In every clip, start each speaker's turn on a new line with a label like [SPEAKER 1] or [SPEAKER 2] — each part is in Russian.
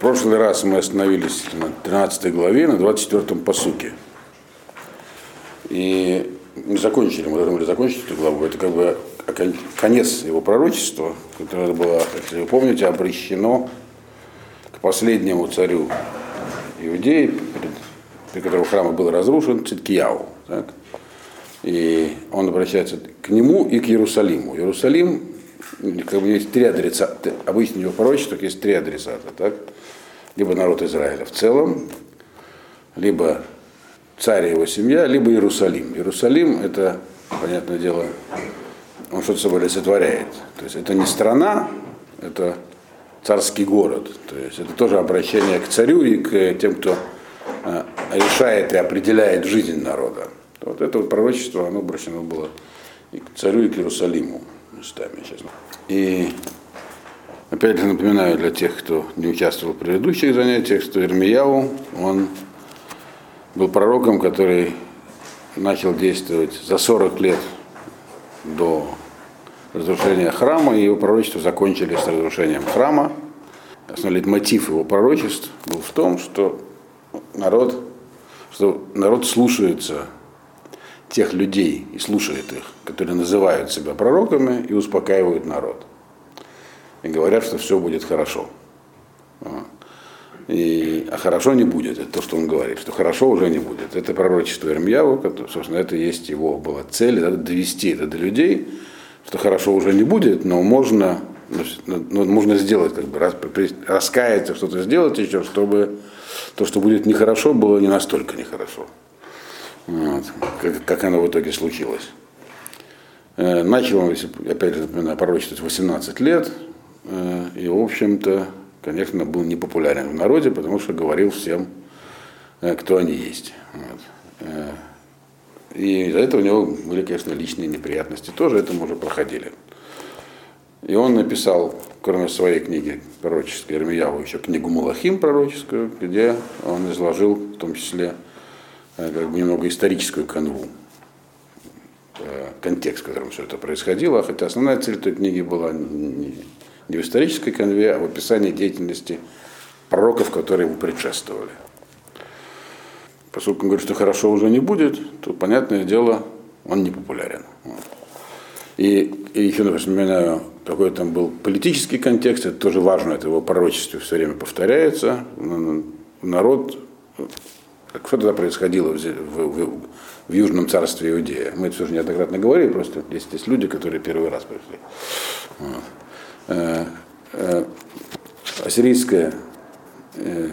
[SPEAKER 1] прошлый раз мы остановились на 13 главе, на 24 посуке. И мы закончили, мы должны были закончить эту главу. Это как бы конец его пророчества, которое было, если вы помните, обращено к последнему царю Иудеи, при котором храм был разрушен, Циткияу. И он обращается к нему и к Иерусалиму. Иерусалим, как бы есть три адресата, обычно в пророчествах есть три адресата. Так? Либо народ Израиля в целом, либо царь и его семья, либо Иерусалим. Иерусалим это, понятное дело, он что-то собой олицетворяет. То есть это не страна, это царский город. То есть это тоже обращение к царю и к тем, кто э, решает и определяет жизнь народа. Вот это вот пророчество, оно обращено было и к царю, и к Иерусалиму местами, честно. И опять же напоминаю для тех, кто не участвовал в предыдущих занятиях, что Ирмияу, он был пророком, который начал действовать за 40 лет до разрушения храма, и его пророчества закончились с разрушением храма. Основной мотив его пророчеств был в том, что народ, что народ слушается тех людей и слушает их, которые называют себя пророками и успокаивают народ. И говорят, что все будет хорошо. И, а хорошо не будет, это то, что он говорит, что хорошо уже не будет. Это пророчество Ирмьяву, собственно, это есть его была цель, да, довести это до людей, что хорошо уже не будет, но можно, но можно сделать, как бы, раскаяться, что-то сделать еще, чтобы то, что будет нехорошо, было не настолько нехорошо. Вот, как, как оно в итоге случилось. Э, начал он, опять же, напоминаю, пророчествовать 18 лет, э, и, в общем-то, конечно, был непопулярен в народе, потому что говорил всем, э, кто они есть. Вот. И из-за этого у него были, конечно, личные неприятности. Тоже это мы уже проходили. И он написал, кроме своей книги пророческой Ирмияву, еще книгу Малахим пророческую, где он изложил в том числе как бы немного историческую канву, контекст, в котором все это происходило, хотя основная цель этой книги была не, в исторической конве, а в описании деятельности пророков, которые ему предшествовали. Поскольку он говорит, что хорошо уже не будет, то, понятное дело, он не популярен. И, и еще напоминаю, какой там был политический контекст, это тоже важно, это его пророчестве все время повторяется. Народ, как что тогда происходило в, в, в, в Южном царстве Иудея. Мы это все неоднократно говорили, просто здесь есть люди, которые первый раз пришли. Вот. Э, э, ассирийская э,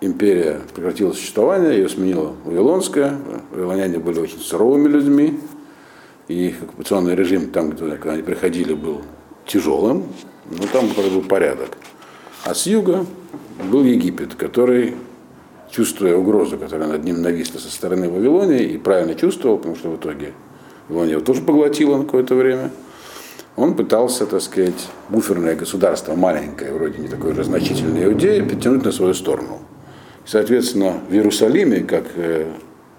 [SPEAKER 1] империя прекратила существование, ее сменила Вавилонская. Вавилоняне были очень суровыми людьми, и их оккупационный режим там, когда они приходили, был тяжелым, но там был порядок. А с юга был Египет, который, чувствуя угрозу, которая над ним нависла со стороны Вавилонии, и правильно чувствовал, потому что в итоге Вавилония его тоже поглотила на какое-то время – он пытался, так сказать, буферное государство, маленькое, вроде не такое же значительное Иудея, подтянуть на свою сторону. Соответственно, в Иерусалиме, как э,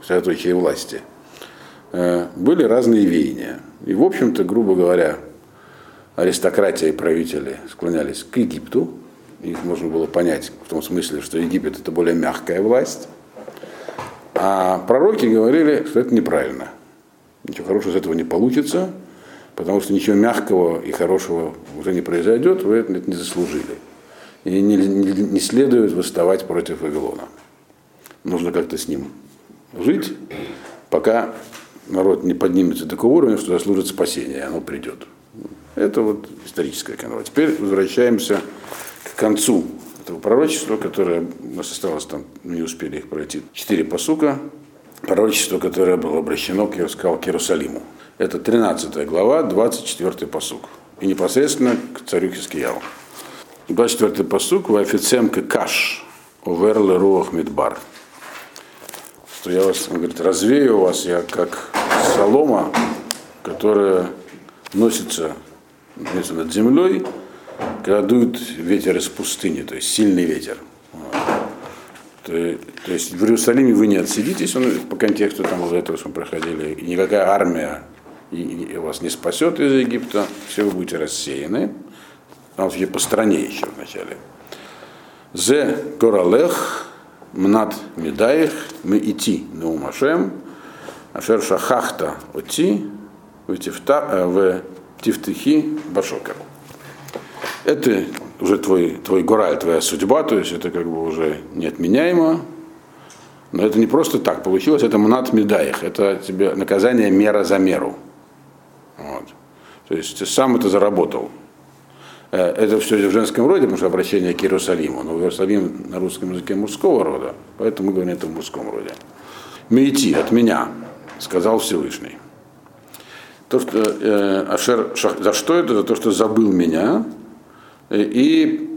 [SPEAKER 1] средоточие власти, э, были разные веяния. И, в общем-то, грубо говоря, аристократия и правители склонялись к Египту. Их можно было понять в том смысле, что Египет это более мягкая власть. А пророки говорили, что это неправильно. Ничего хорошего из этого не получится потому что ничего мягкого и хорошего уже не произойдет, вы это не заслужили. И не, не, не следует выставать против Вавилона. Нужно как-то с ним жить, пока народ не поднимется до такого уровня, что заслужит спасения, оно придет. Это вот историческая канва. Теперь возвращаемся к концу этого пророчества, которое у нас осталось там, не успели их пройти, четыре посука, пророчество, которое было обращено, я сказал, к Иерусалиму. Это 13 глава, 24 посук. И непосредственно к царю Хискияву. 24 посук, в офицемке каш, уверле руах мидбар. Что я вас, он говорит, развею вас я как солома, которая носится над землей, когда дует ветер из пустыни, то есть сильный ветер. То, то есть в Иерусалиме вы не отсидитесь, он, по контексту там уже этого, мы проходили, и никакая армия и вас не спасет из Египта, все вы будете рассеяны. Там все по стране еще вначале. Зе горалех мнат медаих мы идти на умашем, ашер шахахта оти в тифтыхи башокер. Это уже твой, твой гораль, твоя судьба, то есть это как бы уже неотменяемо. Но это не просто так получилось, это мнат медаих, это тебе наказание мера за меру. Вот. То есть ты сам это заработал. Э, это все в женском роде, потому что обращение к Иерусалиму. Но Иерусалим на русском языке мужского рода, поэтому мы говорим это в мужском роде. Мейти от меня, сказал Всевышний. То, что, э, Ашер, за что это? За то, что забыл меня э, и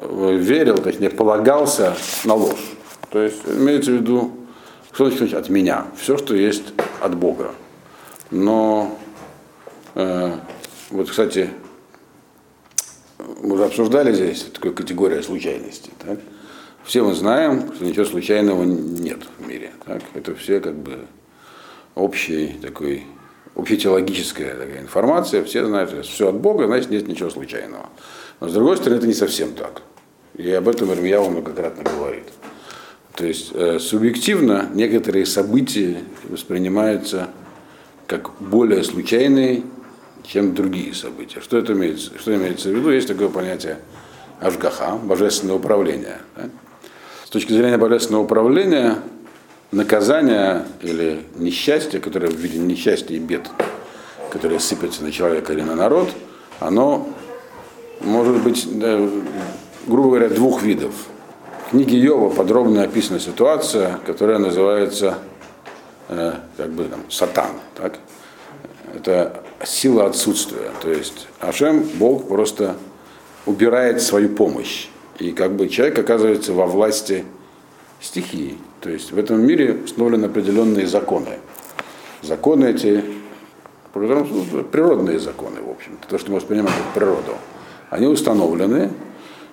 [SPEAKER 1] верил, точнее, полагался на ложь. То есть имеется в виду, что значит от меня? Все, что есть от Бога. Но э, вот, кстати, мы уже обсуждали здесь такую категорию случайности. Так? Все мы знаем, что ничего случайного нет в мире. Так? Это все как бы общий такой общетеологическая такая информация, все знают, что все от Бога, значит нет ничего случайного. Но с другой стороны, это не совсем так. И об этом Ирмияу многократно говорит. То есть э, субъективно некоторые события воспринимаются как более случайные, чем другие события. Что это имеется, что имеется в виду? Есть такое понятие ажгаха, божественное управление. Да? С точки зрения божественного управления, наказание или несчастье, которое в виде несчастья и бед, которые сыпятся на человека или на народ, оно может быть, грубо говоря, двух видов. В книге Йова подробно описана ситуация, которая называется э, как бы там, сатан. Так? Это сила отсутствия. То есть Ашем, Бог просто убирает свою помощь. И как бы человек оказывается во власти стихии. То есть в этом мире установлены определенные законы. Законы эти, природные законы, в общем-то, то, что мы воспринимаем как природу, они установлены,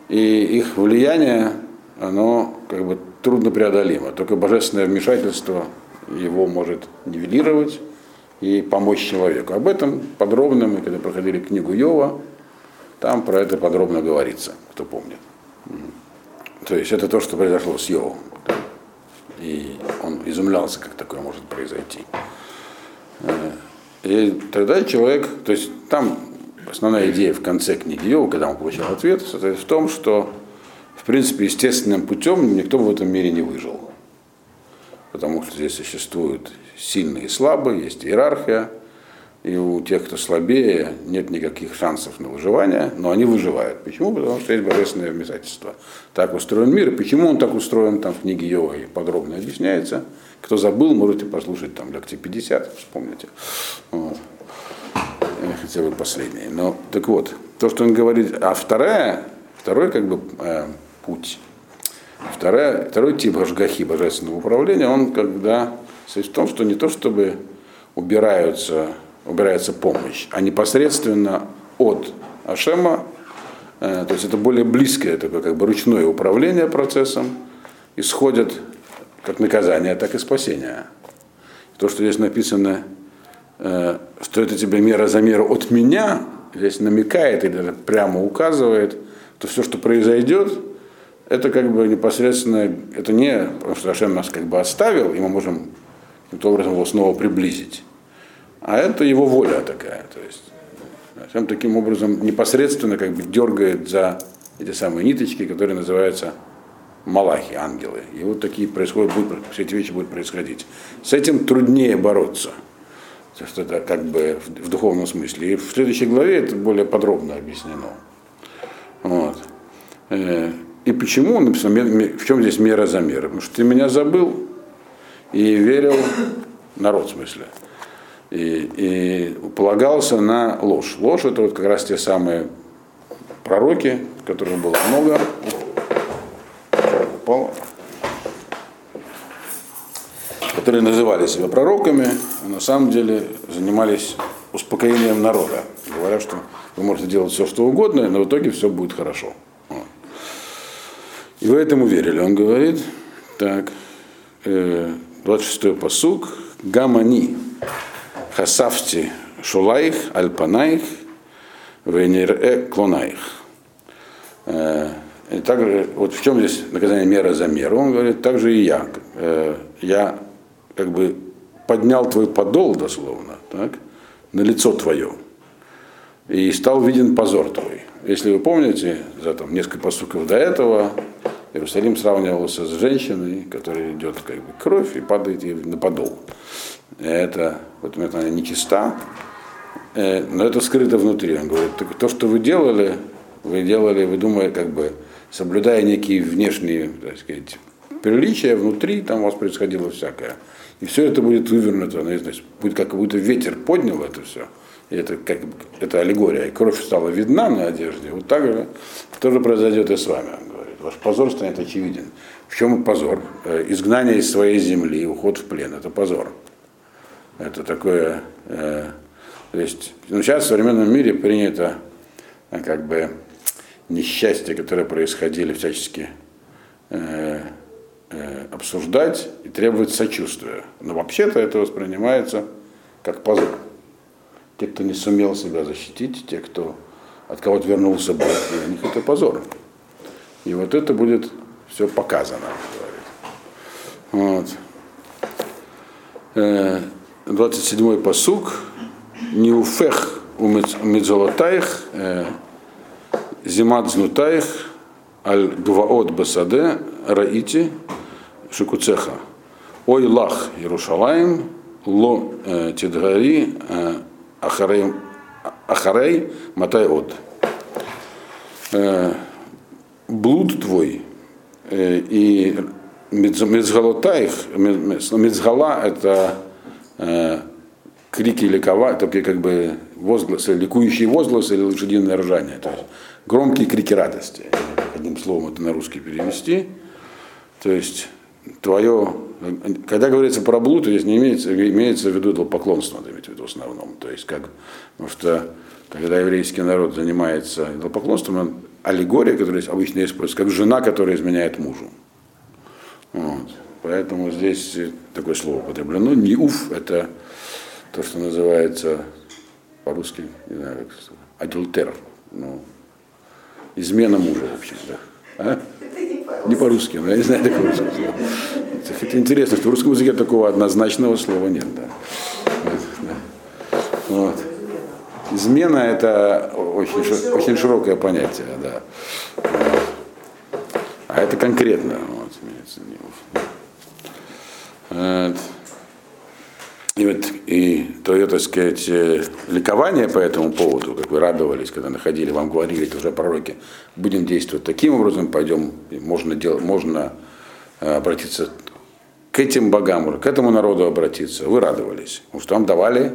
[SPEAKER 1] и их влияние, оно как бы трудно преодолимо. Только божественное вмешательство его может нивелировать, и помочь человеку. Об этом подробно мы, когда проходили книгу Йова, там про это подробно говорится, кто помнит. То есть это то, что произошло с Йовом. И он изумлялся, как такое может произойти. Э, и тогда человек, то есть там основная идея в конце книги Йова, когда он получил ответ, состоит в том, что в принципе естественным путем никто в этом мире не выжил потому что здесь существуют сильные и слабые, есть иерархия, и у тех, кто слабее, нет никаких шансов на выживание, но они выживают. Почему? Потому что есть божественное вмешательство. Так устроен мир. И почему он так устроен, там в книге Йова подробно объясняется. Кто забыл, можете послушать там лекции 50, вспомните. Вот. Хотя бы последний. Но так вот, то, что он говорит, а вторая, второй как бы э, путь Вторая, второй тип ажгахи, божественного управления, он когда в том, что не то чтобы убираются, убирается помощь, а непосредственно от Ашема, э, то есть это более близкое такое как бы ручное управление процессом, исходят как наказание, так и спасение. То, что здесь написано, что это тебе мера за меру от меня, здесь намекает или прямо указывает, то все, что произойдет, это как бы непосредственно, это не потому что Ашем нас как бы оставил, и мы можем каким-то образом его снова приблизить. А это его воля такая. То есть Ашем таким образом непосредственно как бы дергает за эти самые ниточки, которые называются малахи, ангелы. И вот такие происходят, будут, все эти вещи будут происходить. С этим труднее бороться. Что это как бы в, духовном смысле. И в следующей главе это более подробно объяснено. Вот. Э, и почему он написал, в чем здесь мера за мерой? Потому что ты меня забыл и верил, народ в смысле, и, и полагался на ложь. Ложь это вот как раз те самые пророки, которых было много. Упало которые называли себя пророками, а на самом деле занимались успокоением народа. Говорят, что вы можете делать все, что угодно, но в итоге все будет хорошо. И вы этому верили. Он говорит, так, 26-й посук, гамани, хасавти шулаих, альпанаих, венере клонаих. И также, вот в чем здесь наказание мера за меру? Он говорит, так же и я. Э, я как бы поднял твой подол, дословно, так, на лицо твое. И стал виден позор твой. Если вы помните, за там, несколько посуков до этого, Иерусалим сравнивался с женщиной, которая идет как бы кровь и падает ей на подол. Это, вот она нечиста, э, но это скрыто внутри. Он говорит, то, что вы делали, вы делали, вы думаете, как бы, соблюдая некие внешние, так сказать, приличия, внутри там у вас происходило всякое. И все это будет вывернуто, ну, значит, будет как будто ветер поднял это все. И это, как, это аллегория. И кровь стала видна на одежде. Вот так же тоже произойдет и с вами, он говорит. Ваш позор станет очевиден. В чем позор? Э, изгнание из своей земли, уход в плен. Это позор. Это такое... Э, то есть, ну, сейчас в современном мире принято э, как бы несчастья, которые происходили всячески э, обсуждать и требовать сочувствия. Но вообще-то это воспринимается как позор. Те, кто не сумел себя защитить, те, кто от кого-то вернулся Бог, для них это позор. И вот это будет все показано, говорит. Вот. 27-й э, посук. Неуфех у Медзолотаих Зимат знутаих аль гваот басаде раити шикуцеха. Ой лах Иерушалаем ло э, тидгари э, ахарей, ахарей матай от. Э, блуд твой и мецгалотаих, мецгала это крики ликова, такие как бы возгласы, ликующие возгласы или лошадиное ржание. То есть громкие крики радости. Одним словом это на русский перевести. То есть твое, когда говорится про блуд, здесь не имеется, имеется в виду идолопоклонство, надо иметь в виду в основном. То есть как, потому что когда еврейский народ занимается идолопоклонством, он, аллегория, которая обычно используется, как жена, которая изменяет мужу. Вот. Поэтому здесь такое слово употреблено. Ниуф – это то, что называется по-русски, не знаю, как адюльтер. Ну, измена мужа, в общем, да. А? Не по-русски, но я не знаю такого слова. Это интересно, что в русском языке такого однозначного слова нет, да. Вот. Измена это очень, очень широкое понятие, да. А это конкретно. Вот, вот. И, вот, и то, так сказать, э, ликование по этому поводу, как вы радовались, когда находили, вам говорили это уже пророки, будем действовать таким образом, пойдем, можно, делать, можно э, обратиться к этим богам, к этому народу обратиться. Вы радовались, потому что вам давали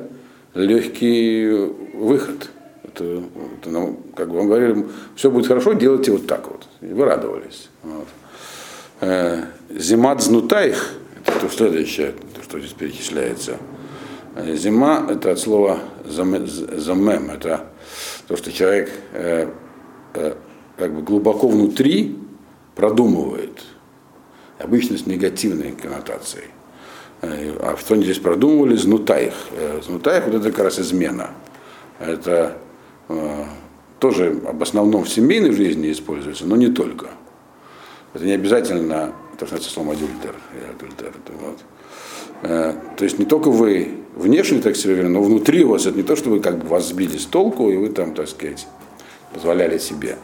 [SPEAKER 1] легкий выход. Это, это, ну, как бы вам говорили, все будет хорошо, делайте вот так вот. И вы радовались. Вот. Э, Зимат знутаих, это то следующее, то, что здесь перечисляется – Зима – это от слова замем, это то, что человек э, э, как бы глубоко внутри продумывает, обычно с негативной коннотацией. Э, а что они здесь продумывали? Знутаих. Э, знутаих – вот это как раз измена. Это э, тоже об основном в семейной жизни используется, но не только. Это не обязательно, это называется словом адюльтер. адюльтер вот. Э, то есть не только вы внешне так себя вели, но внутри у вас это не то, что вы как бы вас сбили с толку, и вы там, так сказать, позволяли себе.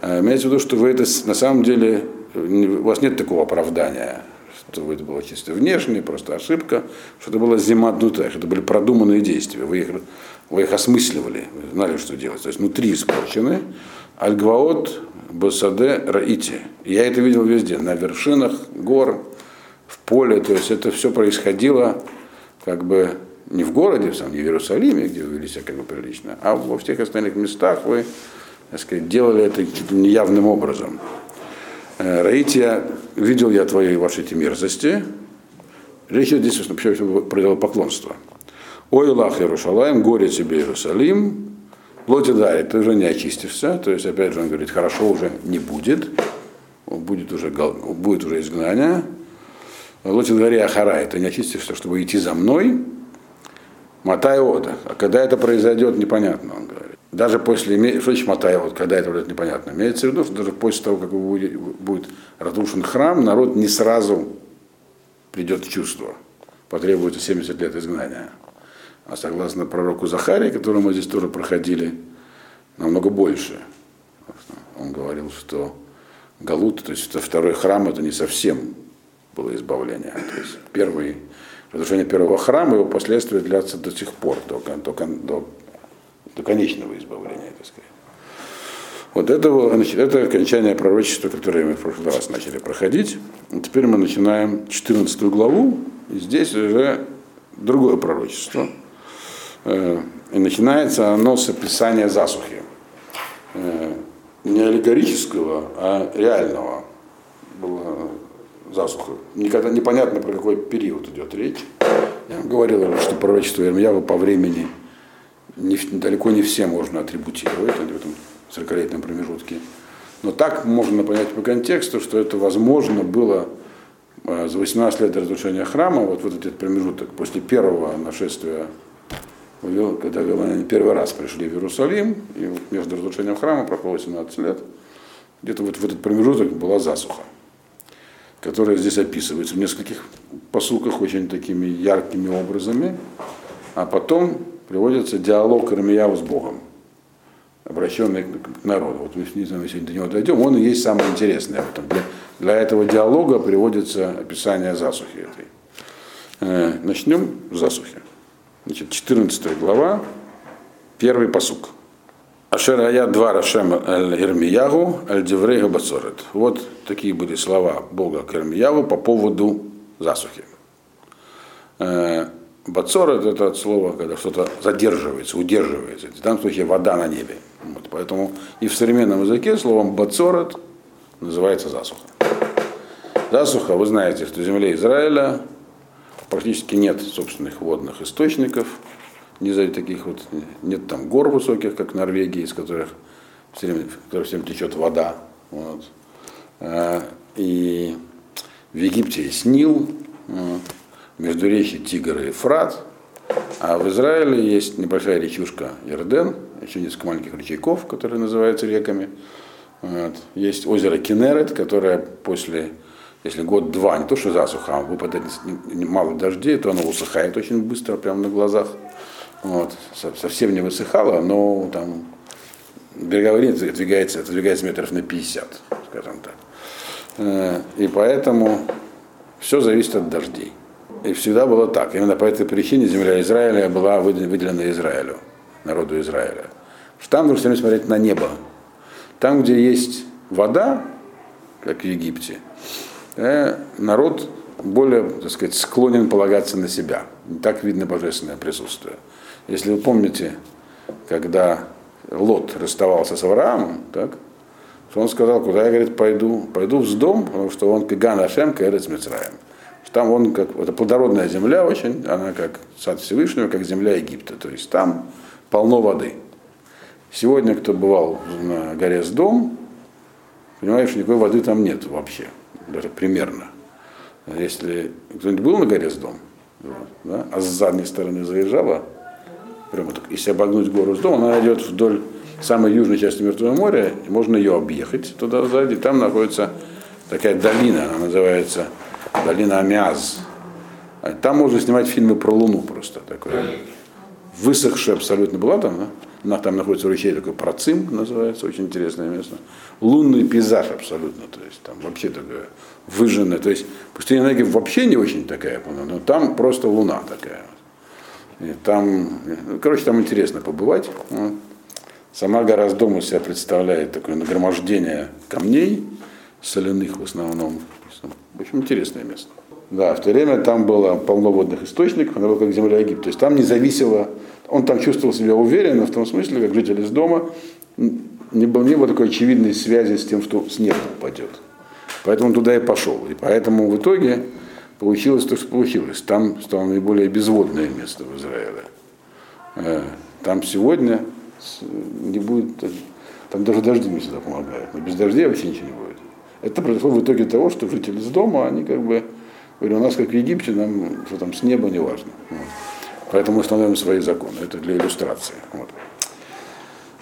[SPEAKER 1] А имеется в виду, что вы это на самом деле, у вас нет такого оправдания, что это было чисто внешне, просто ошибка, что это было зима днутых, это были продуманные действия, вы их, вы их осмысливали, знали, что делать. То есть внутри испорчены, альгваот, басаде, раити. Я это видел везде, на вершинах гор, в поле, то есть это все происходило как бы не в городе, сам, не в Иерусалиме, где вы вели себя как бы прилично, а во всех остальных местах вы, так сказать, делали это неявным образом. Э, Раития, видел я твои ваши эти мерзости. Речь идет здесь вообще про поклонство. Ой, Лах Иерушалаем, горе тебе, Иерусалим, плоти дари, ты уже не очистишься. То есть, опять же, он говорит, хорошо уже не будет, будет уже, будет уже изгнание. Лоти говоря Ахара, ты не очистишься, чтобы идти за мной. Мотай ода. А когда это произойдет, непонятно, он говорит. Даже после, что значит Матая, вот когда это будет непонятно. Имеется в виду, что даже после того, как будет, будет разрушен храм, народ не сразу придет в чувство. Потребуется 70 лет изгнания. А согласно пророку Захарии, который мы здесь тоже проходили, намного больше. Он говорил, что Галут, то есть это второй храм, это не совсем было избавление. То есть первый, разрушение первого храма, его последствия длятся до сих пор, до, до, до, до конечного избавления, так сказать. Вот это, значит, это окончание пророчества, которое мы в прошлый раз начали проходить. И теперь мы начинаем 14 главу, и здесь уже другое пророчество. Э, и начинается оно с описания засухи. Э, не аллегорического, а реального засуха. Никогда непонятно, про какой период идет речь. Я говорил, что пророчество Ирмиява по времени не, далеко не все можно атрибутировать в этом 40-летнем промежутке. Но так можно понять по контексту, что это возможно было э, за 18 лет до разрушения храма, вот, вот этот промежуток после первого нашествия, когда вавилоняне первый раз пришли в Иерусалим, и между разрушением храма прошло 18 лет, где-то вот в этот промежуток была засуха, которая здесь описывается в нескольких посылках очень такими яркими образами, а потом приводится диалог Ирмияу с Богом обращенный к народу. Вот мы сегодня до него дойдем, он и есть самое интересное в этом. Для, для этого диалога приводится описание засухи этой. Э, начнем с засухи. Значит, 14 глава, первый посук. Ашер ая два рашем Ирмиягу аль деврей габацорет. Вот такие были слова Бога к Ирмиягу по поводу засухи. Э, Бацорет это от слова, когда что-то задерживается, удерживается. В данном случае вода на небе. Вот, поэтому и в современном языке словом бацорет называется засуха. Засуха, вы знаете, что в земле Израиля практически нет собственных водных источников, не за таких вот, нет там гор высоких, как в Норвегии, из которых все время, в которых все время течет вода. Вот. А, и в Египте есть Нил, между речи Тигр и Фрат, а в Израиле есть небольшая речушка Ярден, еще несколько маленьких ручейков, которые называются реками. Вот. Есть озеро Кенерет, которое после, если год-два, не то что засуха, а выпадает мало дождей, то оно усыхает очень быстро, прямо на глазах. Вот. Совсем не высыхало, но там береговая линия отодвигается, отодвигается метров на 50, скажем так. Э, и поэтому все зависит от дождей. И всегда было так. Именно по этой причине земля Израиля была выделена Израилю народу Израиля. Что там нужно смотреть на небо. Там, где есть вода, как в Египте, э, народ более, так сказать, склонен полагаться на себя. Так видно божественное присутствие. Если вы помните, когда Лот расставался с Авраамом, так, что он сказал, куда я, говорит, пойду, пойду в дом, потому что он Каган Ашем, Кэрец Мицраем. Там он как, это плодородная земля очень, она как сад Всевышнего, как земля Египта. То есть там полно воды. Сегодня, кто бывал на горе Сдом, понимаешь, никакой воды там нет вообще, даже примерно. Если кто-нибудь был на горе Сдом, да, а с задней стороны заезжала, прямо так, если обогнуть гору Сдом, она идет вдоль самой южной части Мертвого моря, и можно ее объехать туда сзади, там находится такая долина, она называется долина Амиаз. Там можно снимать фильмы про Луну просто такое высохшая абсолютно была там, да? там находится ручей такой Процим, называется, очень интересное место. Лунный пейзаж абсолютно, то есть там вообще такое выжженное, то есть пустыня Неги вообще не очень такая, но там просто луна такая. Там, короче, там интересно побывать. Сама гора с дома себя представляет такое нагромождение камней, соляных в основном. В общем, интересное место. Да, в то время там было полно водных источников, она была как земля Египта. То есть там не зависело, он там чувствовал себя уверенно, в том смысле, как житель из дома, не было, не было такой очевидной связи с тем, что снег упадет. Поэтому туда и пошел. И поэтому в итоге получилось то, что получилось. Там стало наиболее безводное место в Израиле. Э, там сегодня не будет, там даже дожди не всегда помогают. Но без дождей вообще ничего не будет. Это произошло в итоге того, что жители из дома, они как бы Говорю, у нас как в Египте, нам что там с неба не важно. Вот. Поэтому установим свои законы. Это для иллюстрации. Вот.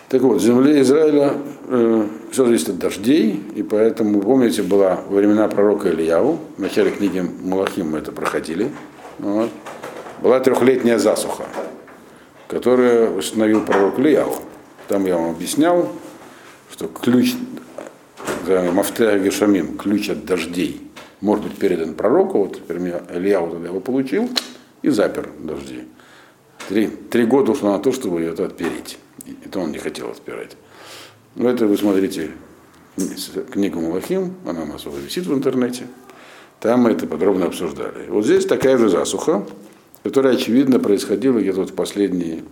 [SPEAKER 1] Так вот, в земле Израиля э, все зависит от дождей, и поэтому, помните, была во времена пророка Ильяву, в начале книги Малахим мы это проходили, вот, была трехлетняя засуха, которую установил пророк Ильяву. Там я вам объяснял, что ключ, Мафтея Гешамим, ключ от дождей, может быть передан пророку, вот Ильяу тогда его получил и запер дожди. Три, три года ушло на то, чтобы это отпереть. И то он не хотел отпирать. Но это вы смотрите книгу Малахим, она у нас уже висит в интернете. Там мы это подробно обсуждали. Вот здесь такая же засуха, которая, очевидно, происходила где-то вот в последние,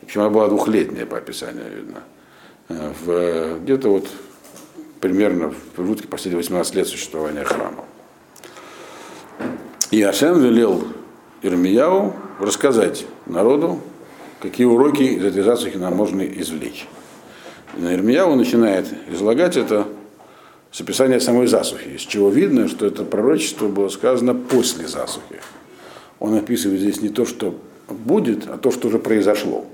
[SPEAKER 1] причем она была двухлетняя по описанию, видно, э, в, где-то вот примерно в промежутке последних 18 лет существования храма. И Ашем велел Ирмияу рассказать народу, какие уроки из этой засухи нам можно извлечь. И на Ирмияу начинает излагать это с описания самой засухи, из чего видно, что это пророчество было сказано после засухи. Он описывает здесь не то, что будет, а то, что уже произошло.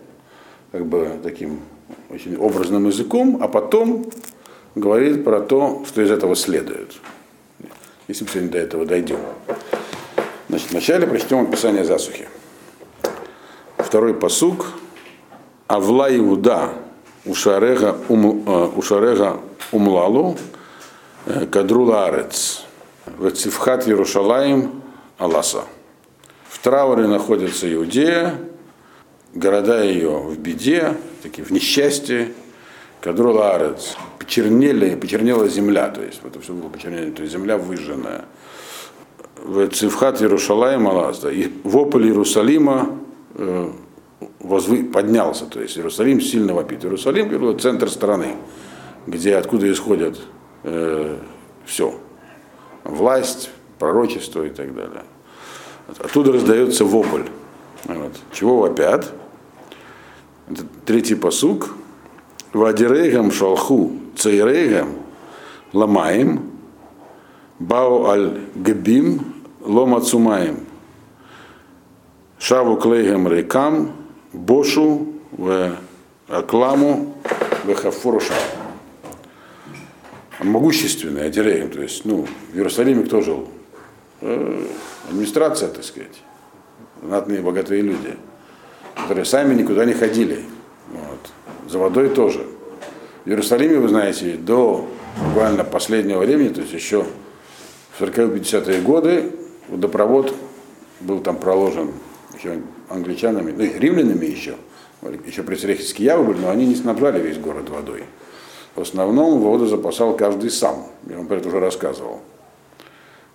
[SPEAKER 1] Как бы таким очень образным языком, а потом говорит про то, что из этого следует. Если мы сегодня до этого дойдем. Значит, вначале прочтем описание засухи. Второй посук. Авла Иуда Ушарега, ум, э, ушарега Умлалу э, Кадрула Арец. Вецивхат Ярушалаим Аласа. В трауре находится Иудея, города ее в беде, такие в несчастье, Кадрула Арец, почернели, почернела земля, то есть это все было почернение, то есть земля выжженная. В Цивхат Иерушалаем Алазда. И вопль Иерусалима возвы, поднялся, то есть Иерусалим сильно вопит. Иерусалим это центр страны, где откуда исходят э, все. Власть, пророчество и так далее. Оттуда раздается вопль. Вот. Чего вопят? Это третий посук. Вадирейгам шалху цейрейгам ламаем бау аль габим ломацумаем шаву клейгам рейкам бошу в акламу в хафуруша. Могущественный Адирейгам, то есть, ну, в Иерусалиме кто жил? Э, администрация, так сказать, знатные богатые люди, которые сами никуда не ходили. Вот. За водой тоже. В Иерусалиме, вы знаете, до буквально последнего времени, то есть еще в 40-50-е годы водопровод был там проложен еще англичанами, ну и римлянами еще, еще предсрехийские явы были, но они не снабжали весь город водой. В основном воду запасал каждый сам. Я вам про это уже рассказывал.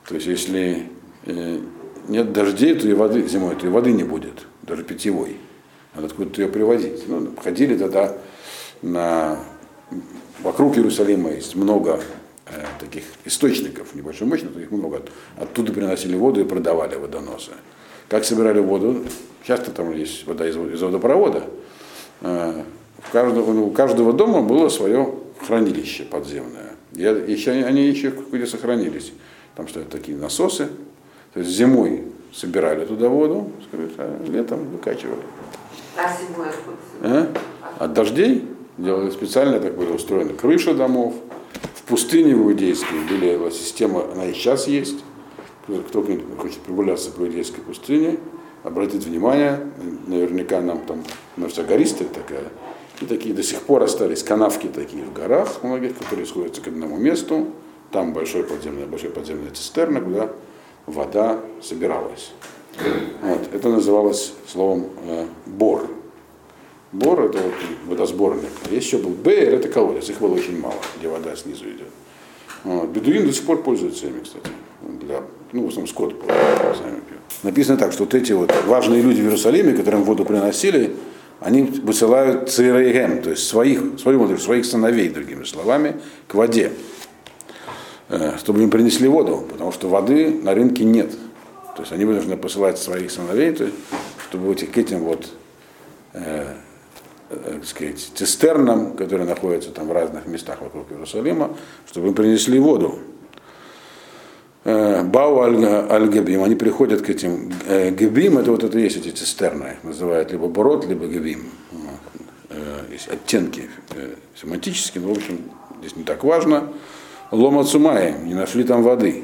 [SPEAKER 1] То есть если э, нет дождей, то и воды зимой, то и воды не будет, даже питьевой. Надо откуда-то ее привозить. Ну, ходили тогда на... Вокруг Иерусалима есть много э, таких источников, небольшой мощных, но их много. Оттуда приносили воду и продавали водоносы. Как собирали воду? Часто там есть вода из, из водопровода. У каждого, у каждого дома было свое хранилище подземное. Я, еще, они еще где сохранились. Там стоят такие насосы. То есть зимой собирали туда воду, а летом выкачивали.
[SPEAKER 2] А зимой откуда?
[SPEAKER 1] А? От дождей делали специально, так были устроены крыши домов. В пустыне в Иудейской была система, она и сейчас есть. Кто хочет прогуляться по Иудейской пустыне, обратит внимание, наверняка нам там, она вся гористая такая, и такие до сих пор остались канавки такие в горах многих, которые сходятся к одному месту. Там большой подземный, большой подземная цистерна, куда вода собиралась. Вот. Это называлось словом э, бор. Бор это вот водосборник. Есть еще был Бейер, это колодец, их было очень мало, где вода снизу идет. Вот. Бедуин до сих пор пользуется ими, кстати. Для, ну, в основном скот сами пьют. Написано так, что вот эти вот важные люди в Иерусалиме, которым воду приносили, они высылают цирейгем, то есть своих, свою, своих сыновей, другими словами, к воде, э, чтобы им принесли воду, потому что воды на рынке нет. То есть они должны посылать своих сыновей, то есть, чтобы вот к этим вот э, э, так сказать, цистернам, которые находятся там в разных местах вокруг Иерусалима, чтобы им принесли воду. Э, Бау аль-Габим, они приходят к этим э, Габим, это вот это есть эти цистерны, называют либо Бород, либо Габим. Э, есть оттенки семантические, но в общем здесь не так важно. Лома Цумай, не нашли там воды.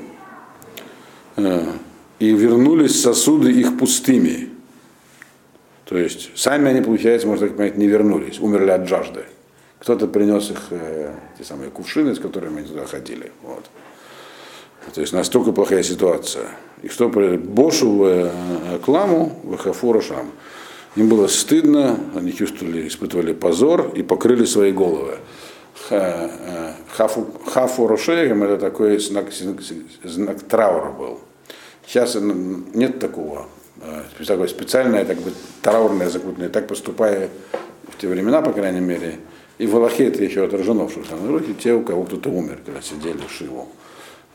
[SPEAKER 1] И вернулись сосуды их пустыми. То есть сами они, получается, можно так понять, не вернулись, умерли от жажды. Кто-то принес их, те самые кувшины, с которыми они туда ходили. Вот. То есть настолько плохая ситуация. И что Бошу в э, Кламу, в Хафура Шам. Им было стыдно, они чувствовали, испытывали позор и покрыли свои головы. Э, хафу, Рошеем это такой знак, знак траура был. Сейчас нет такого. Э, такое специальное, так бы, траурное закутное. Так поступая в те времена, по крайней мере, и в Аллахе это еще отражено в Шуханрухе, те, у кого кто-то умер, когда сидели в Шиву.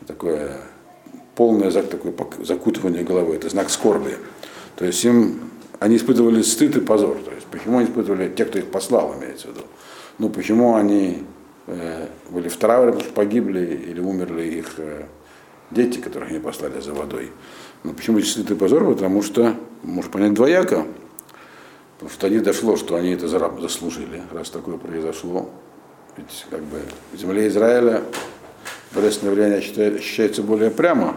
[SPEAKER 1] Такое полное такое закутывание головы, это знак скорби. То есть им они испытывали стыд и позор. То есть почему они испытывали, те, кто их послал, имеется в виду. Ну, почему они э, были в что погибли или умерли их э, дети, которых они послали за водой. Но почему стыд и позор? Потому что, можно понять двояко, потому что они дошло, что они это заслужили, раз такое произошло. Ведь как бы в земле Израиля божественное влияние ощущается более прямо,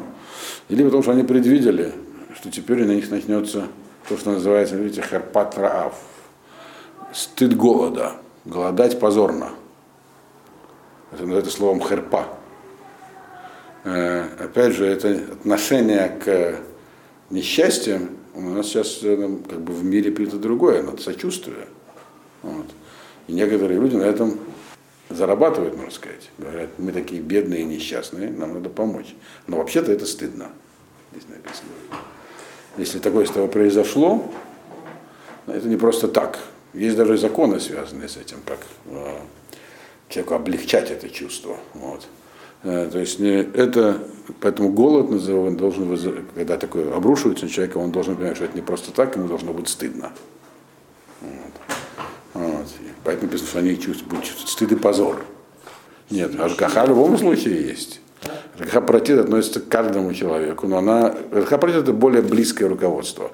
[SPEAKER 1] или потому что они предвидели, что теперь на них начнется то, что называется, видите, харпат раав, стыд голода, голодать позорно. Это называется словом херпа. Э, опять же, это отношение к несчастьям у нас сейчас э, как бы в мире принято другое, надо сочувствие. Вот. И некоторые люди на этом зарабатывают, можно сказать. Говорят, мы такие бедные и несчастные, нам надо помочь. Но вообще-то это стыдно. Здесь написано. Если такое с тобой произошло, это не просто так. Есть даже законы, связанные с этим, как э, человеку облегчать это чувство. Вот. Э, то есть это, поэтому голод называем, должен, когда такое обрушивается на человека, он должен понимать, что это не просто так, ему должно быть стыдно. Вот. Вот. Поэтому написано, что они чувствуют, стыд и позор. Нет, Ажгаха в любом случае есть. Ажгаха протит относится к каждому человеку, но она, Ажгаха протит это более близкое руководство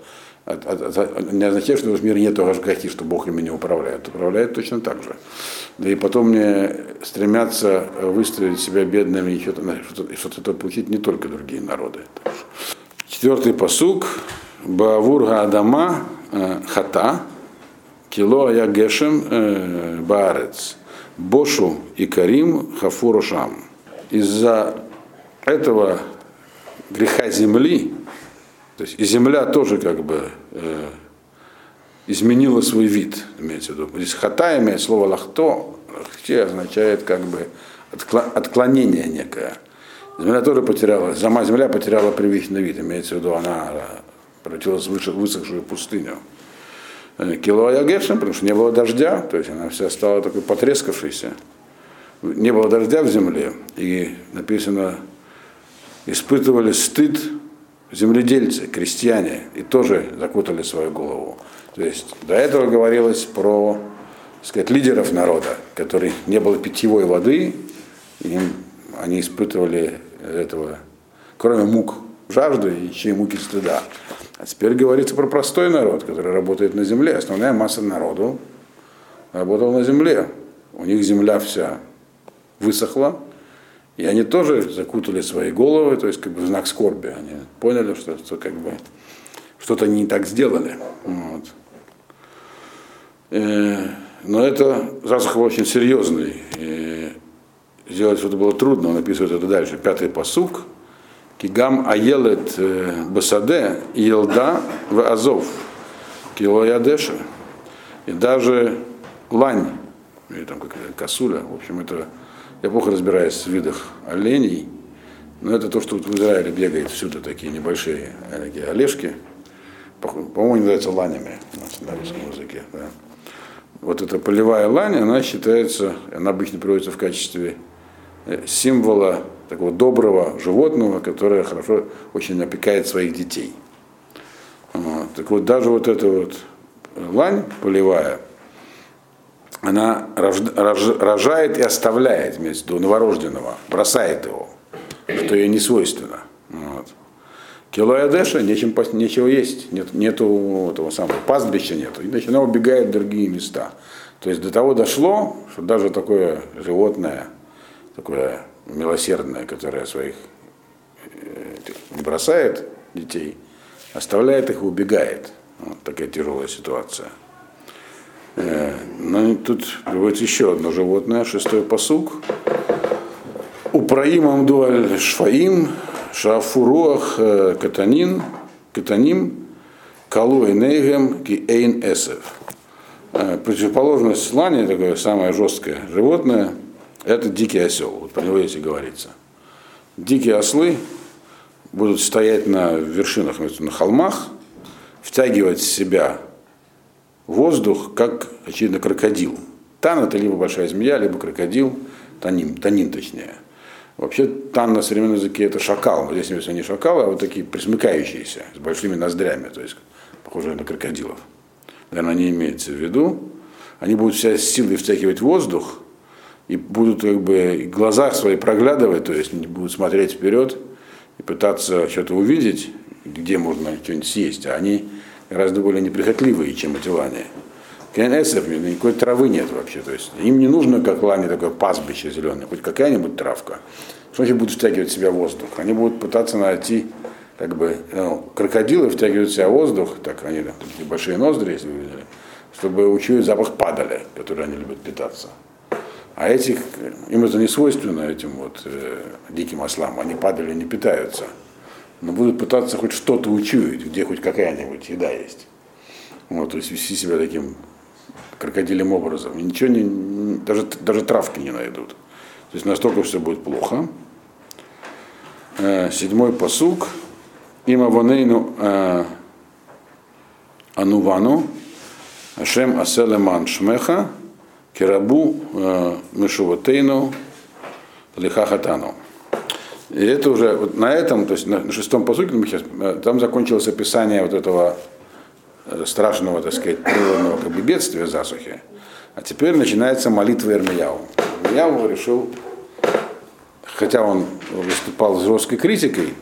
[SPEAKER 1] не означает, что в мире нет Ашгахи, что Бог ими не управляет. Управляет точно так же. Да и потом мне стремятся выставить себя бедными и что-то, что-то получить не только другие народы. Четвертый посук. Баавурга Адама э, Хата, Кило Ягешем э, Баарец, Бошу и Карим Хафурошам. Из-за этого греха земли то есть и земля тоже как бы э, изменила свой вид, имеется в виду. Здесь хата имеет слово лахто, лахте означает как бы отклонение некое. Земля тоже потеряла, сама земля потеряла привычный вид, имеется в виду, она превратилась в высохшую пустыню. Э, Кило Ягешем, потому что не было дождя, то есть она вся стала такой потрескавшейся. Не было дождя в земле, и написано, испытывали стыд земледельцы, крестьяне, и тоже закутали свою голову. То есть до этого говорилось про сказать, лидеров народа, которые не было питьевой воды, им, они испытывали этого, кроме мук жажды, еще и муки стыда. А теперь говорится про простой народ, который работает на земле. Основная масса народу работала на земле. У них земля вся высохла, и они тоже закутали свои головы, то есть как бы в знак скорби. Они поняли, что, что как бы что-то не так сделали. Вот. Э, но это засуха очень серьезный. И сделать что-то было трудно, он описывает это дальше. Пятый посук. Кигам аелет э, басаде елда в азов. Килоядеша. И даже лань, или там какая-то косуля, в общем, это я плохо разбираюсь в видах оленей, но это то, что в Израиле бегает всюду такие небольшие такие олежки. По-моему, они называются ланями на русском языке. Да. Вот эта полевая лань, она считается, она обычно приводится в качестве э, символа такого доброго животного, которое хорошо очень опекает своих детей. Вот. Так вот, даже вот эта вот лань полевая, она рожает и оставляет вместо новорожденного, бросает его, что ей не свойственно. Вот. Кило нечем, нечего есть, нет, нету того самого пастбища нету, иначе она убегает в другие места. То есть до того дошло, что даже такое животное, такое милосердное, которое своих э, не бросает детей, оставляет их и убегает. Вот такая тяжелая ситуация. Э, но тут приводится еще одно животное, шестой посук. Управимам дуаль шфаим, шафуруах э, катанин, катаним, калу энейгем ки эсев. Противоположность слани, такое самое жесткое животное, это дикий осел. Вот про него если говорится. Дикие ослы будут стоять на вершинах, на холмах, втягивать в себя воздух, как, очевидно, крокодил. Тан это либо большая змея, либо крокодил, танин, танин точнее. Вообще тан на современном языке это шакал. Но здесь не шакалы, а вот такие присмыкающиеся, с большими ноздрями, то есть похожие на крокодилов. Наверное, не имеется в виду. Они будут вся силой втягивать воздух и будут как бы глаза свои проглядывать, то есть будут смотреть вперед и пытаться что-то увидеть, где можно что-нибудь съесть. А они гораздо более неприхотливые, чем эти лани. КНСов никакой травы нет вообще. То есть им не нужно, как лани, такое пастбище зеленое, хоть какая-нибудь травка. Что они будут втягивать в себя воздух? Они будут пытаться найти, как бы, ну, крокодилы втягивают в себя воздух, так они такие большие ноздри, если вы видели, чтобы учуять запах падали, который они любят питаться. А этих, им это не свойственно, этим вот э, диким ослам, они падали не питаются но будут пытаться хоть что-то учуять, где хоть какая-нибудь еда есть. Вот, то есть вести себя таким крокодилем образом. И ничего не, даже, даже травки не найдут. То есть настолько все будет плохо. Э, седьмой посук. Има вонейну э, анувану Ашем аселеман шмеха керабу мишуватейну лихахатану. И это уже вот на этом, то есть на шестом посуке, э, там закончилось описание вот этого э, страшного, так сказать, природного как бы, бедствия засухи. А теперь начинается молитва Ирмияу. Ирмияу решил, хотя он выступал с жесткой критикой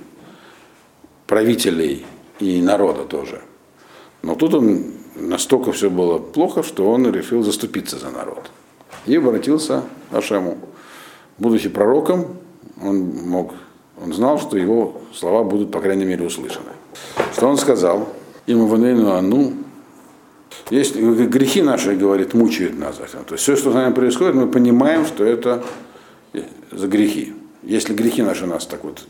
[SPEAKER 1] правителей и народа тоже, но тут он настолько все было плохо, что он решил заступиться за народ. И обратился к Ашему. Будучи пророком, он мог, он знал, что его слова будут, по крайней мере, услышаны. Что он сказал? Им ванейну ану. Есть грехи наши, говорит, мучают нас. То есть все, что с нами происходит, мы понимаем, что это за грехи. Если грехи наши нас так вот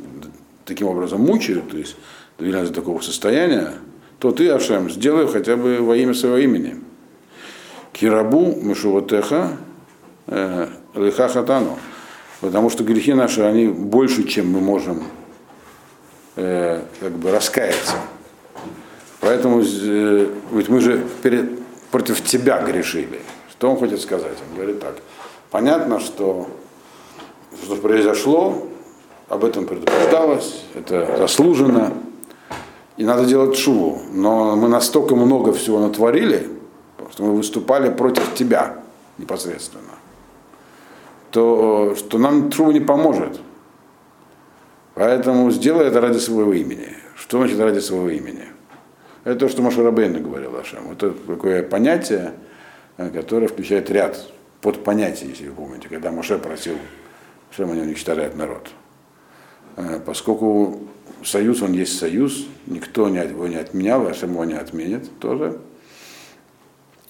[SPEAKER 1] таким образом мучают, то есть довели нас до такого состояния, то ты, Ашем, сделай хотя бы во имя своего имени. Кирабу Мишуватеха э. Потому что грехи наши, они больше, чем мы можем э, как бы раскаяться. Поэтому э, ведь мы же перед, против тебя грешили. Что он хочет сказать? Он говорит так. Понятно, что что произошло, об этом предупреждалось, это заслуженно, и надо делать шуву. Но мы настолько много всего натворили, что мы выступали против тебя непосредственно то что нам Трува не поможет. Поэтому сделай это ради своего имени. Что значит ради своего имени? Это то, что Маша Рабейна говорил Ашем. Это такое понятие, которое включает ряд подпонятий, если вы помните, когда Моше просил Ашем, они уничтожают народ. Э, поскольку союз, он есть союз, никто его не отменял, Ашем его не отменит тоже,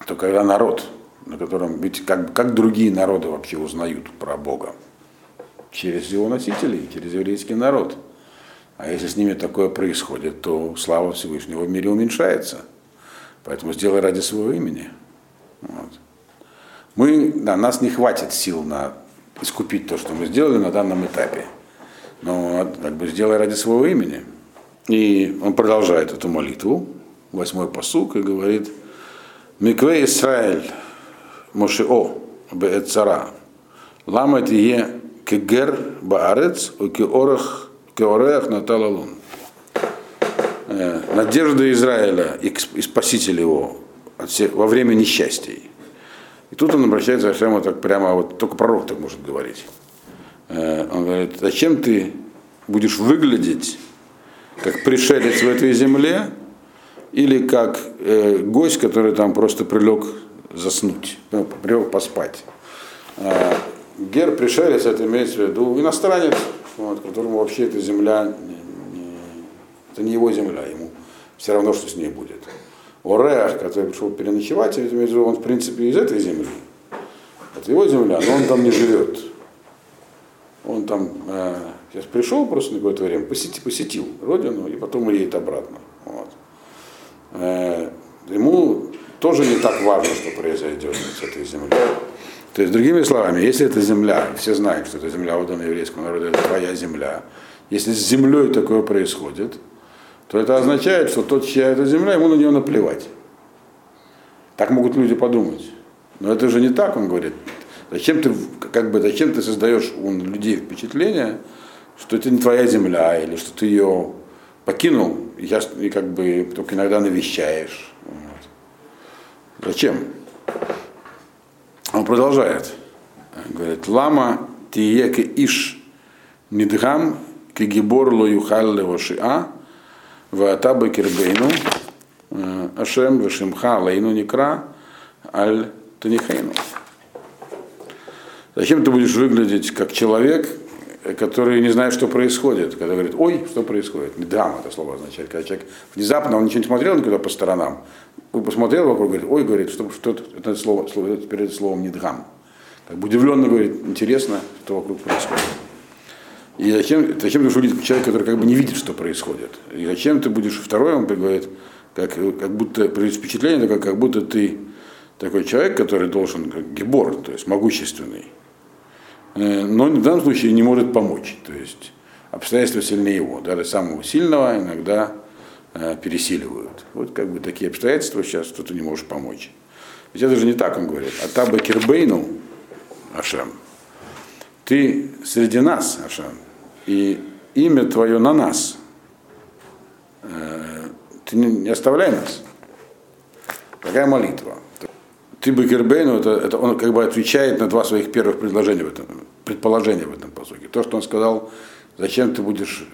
[SPEAKER 1] то когда народ на котором ведь как, как другие народы вообще узнают про Бога? Через его носителей, через еврейский народ. А если с ними такое происходит, то слава Всевышнего в мире уменьшается. Поэтому сделай ради своего имени. Вот. Мы, да, нас не хватит сил на искупить то, что мы сделали на данном этапе. Но как бы сделай ради своего имени. И он продолжает эту молитву, восьмой посук, и говорит, Микве Исраэль, Мошео Беэцара. Лама тие кегер баарец, кеорах кеореах наталалун. Надежда Израиля и спаситель его во время несчастий. И тут он обращается к так прямо, вот только пророк так может говорить. Он говорит, зачем ты будешь выглядеть как пришелец в этой земле, или как э, гость, который там просто прилег заснуть, ну, привел поспать. А, гер пришелец, это имеется в виду иностранец, вот, которому вообще эта земля, не, не, это не его земля, ему все равно, что с ней будет. Орех, который пришел переночевать, это имеется он в принципе из этой земли, это его земля, но он там не живет. Там э, сейчас пришел просто на какое-то время, посетил, посетил родину и потом едет обратно. Вот. Э, ему тоже не так важно, что произойдет с этой землей. То есть, другими словами, если это земля, все знают, что это земля отдана еврейскому народу, это твоя земля, если с землей такое происходит, то это означает, что тот, чья это земля, ему на нее наплевать. Так могут люди подумать. Но это же не так, он говорит. Зачем ты, как бы, зачем ты создаешь у людей впечатление, что это не твоя земля, или что ты ее покинул, и, и как бы только иногда навещаешь. Вот. Зачем? Он продолжает. Говорит, лама тиеке иш нидгам кигибор ло юхал левошиа ваатаба кирбейну э, ашем вешимха лейну никра аль танихейну. Зачем ты будешь выглядеть как человек, который не знает, что происходит, когда говорит, ой, что происходит. Недам это слово означает, когда человек внезапно, он ничего не смотрел никуда по сторонам, посмотрел вокруг, говорит, ой, говорит, что, что это слово, слово перед словом недгам. Как бы удивленно говорит, интересно, что вокруг происходит. И зачем, зачем ты будешь выглядеть человек, который как бы не видит, что происходит? И зачем ты будешь, второй он говорит, как, как будто, при впечатление такое, как будто ты такой человек, который должен, как гибор, то есть могущественный, но в данном случае не может помочь. То есть обстоятельства сильнее его. Даже самого сильного иногда э, пересиливают. Вот как бы такие обстоятельства сейчас, что ты не можешь помочь. Ведь это же не так, он говорит. А таба кирбейну, Ашем, ты среди нас, Ашем, и имя твое на нас. Э, ты не оставляй нас. Такая молитва. Ты Бекербейну, это, это он как бы отвечает на два своих первых предложения в этом, предположения в этом посуке. То, что он сказал, зачем ты будешь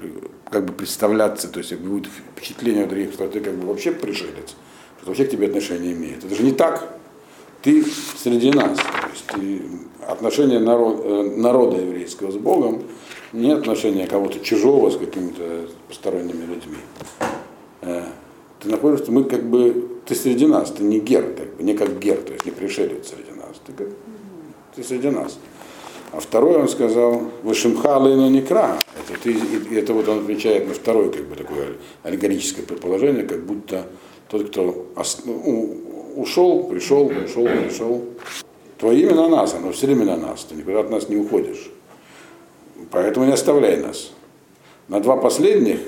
[SPEAKER 1] как бы представляться, то есть будет впечатление у других, что ты как бы вообще пришелец, что вообще к тебе отношения имеет. Это же не так. Ты среди нас. То есть ты, отношения народ, э, народа еврейского с Богом не отношения кого-то чужого с какими-то посторонними людьми. Ты находишься, мы как бы, ты среди нас, ты не гер, как бы, не как гер, то есть не пришелец среди нас, ты, как, ты среди нас. А второй он сказал, Вашимха Лейна Некра. Это, ты, это вот он отвечает на второе как бы, такое аллегорическое предположение, как будто тот, кто ос, ну, ушел, пришел, ушел, пришел. Твое имя на нас, оно все время на нас, ты никуда от нас не уходишь. Поэтому не оставляй нас. На два последних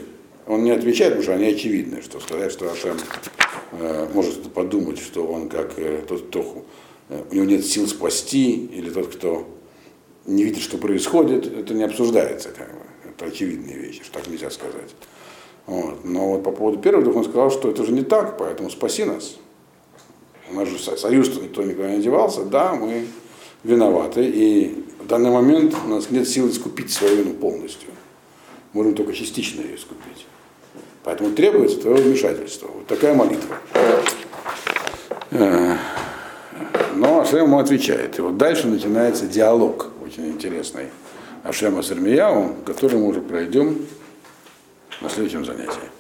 [SPEAKER 1] он не отвечает, потому что они очевидны, что сказать, что Ашем э, может подумать, что он как э, тот, кто э, у него нет сил спасти, или тот, кто не видит, что происходит, это не обсуждается, как бы. Это очевидные вещи, что так нельзя сказать. Вот. Но вот по поводу первого он сказал, что это же не так, поэтому спаси нас. У нас же союз никто никуда не девался, да, мы виноваты, и в данный момент у нас нет сил искупить свою вину полностью. Можем только частично ее искупить. Поэтому требуется твое вмешательство. Вот такая молитва. Э, но Ашем ему отвечает. И вот дальше начинается диалог очень интересный Ашема с Ирмияу, который мы уже пройдем на следующем занятии.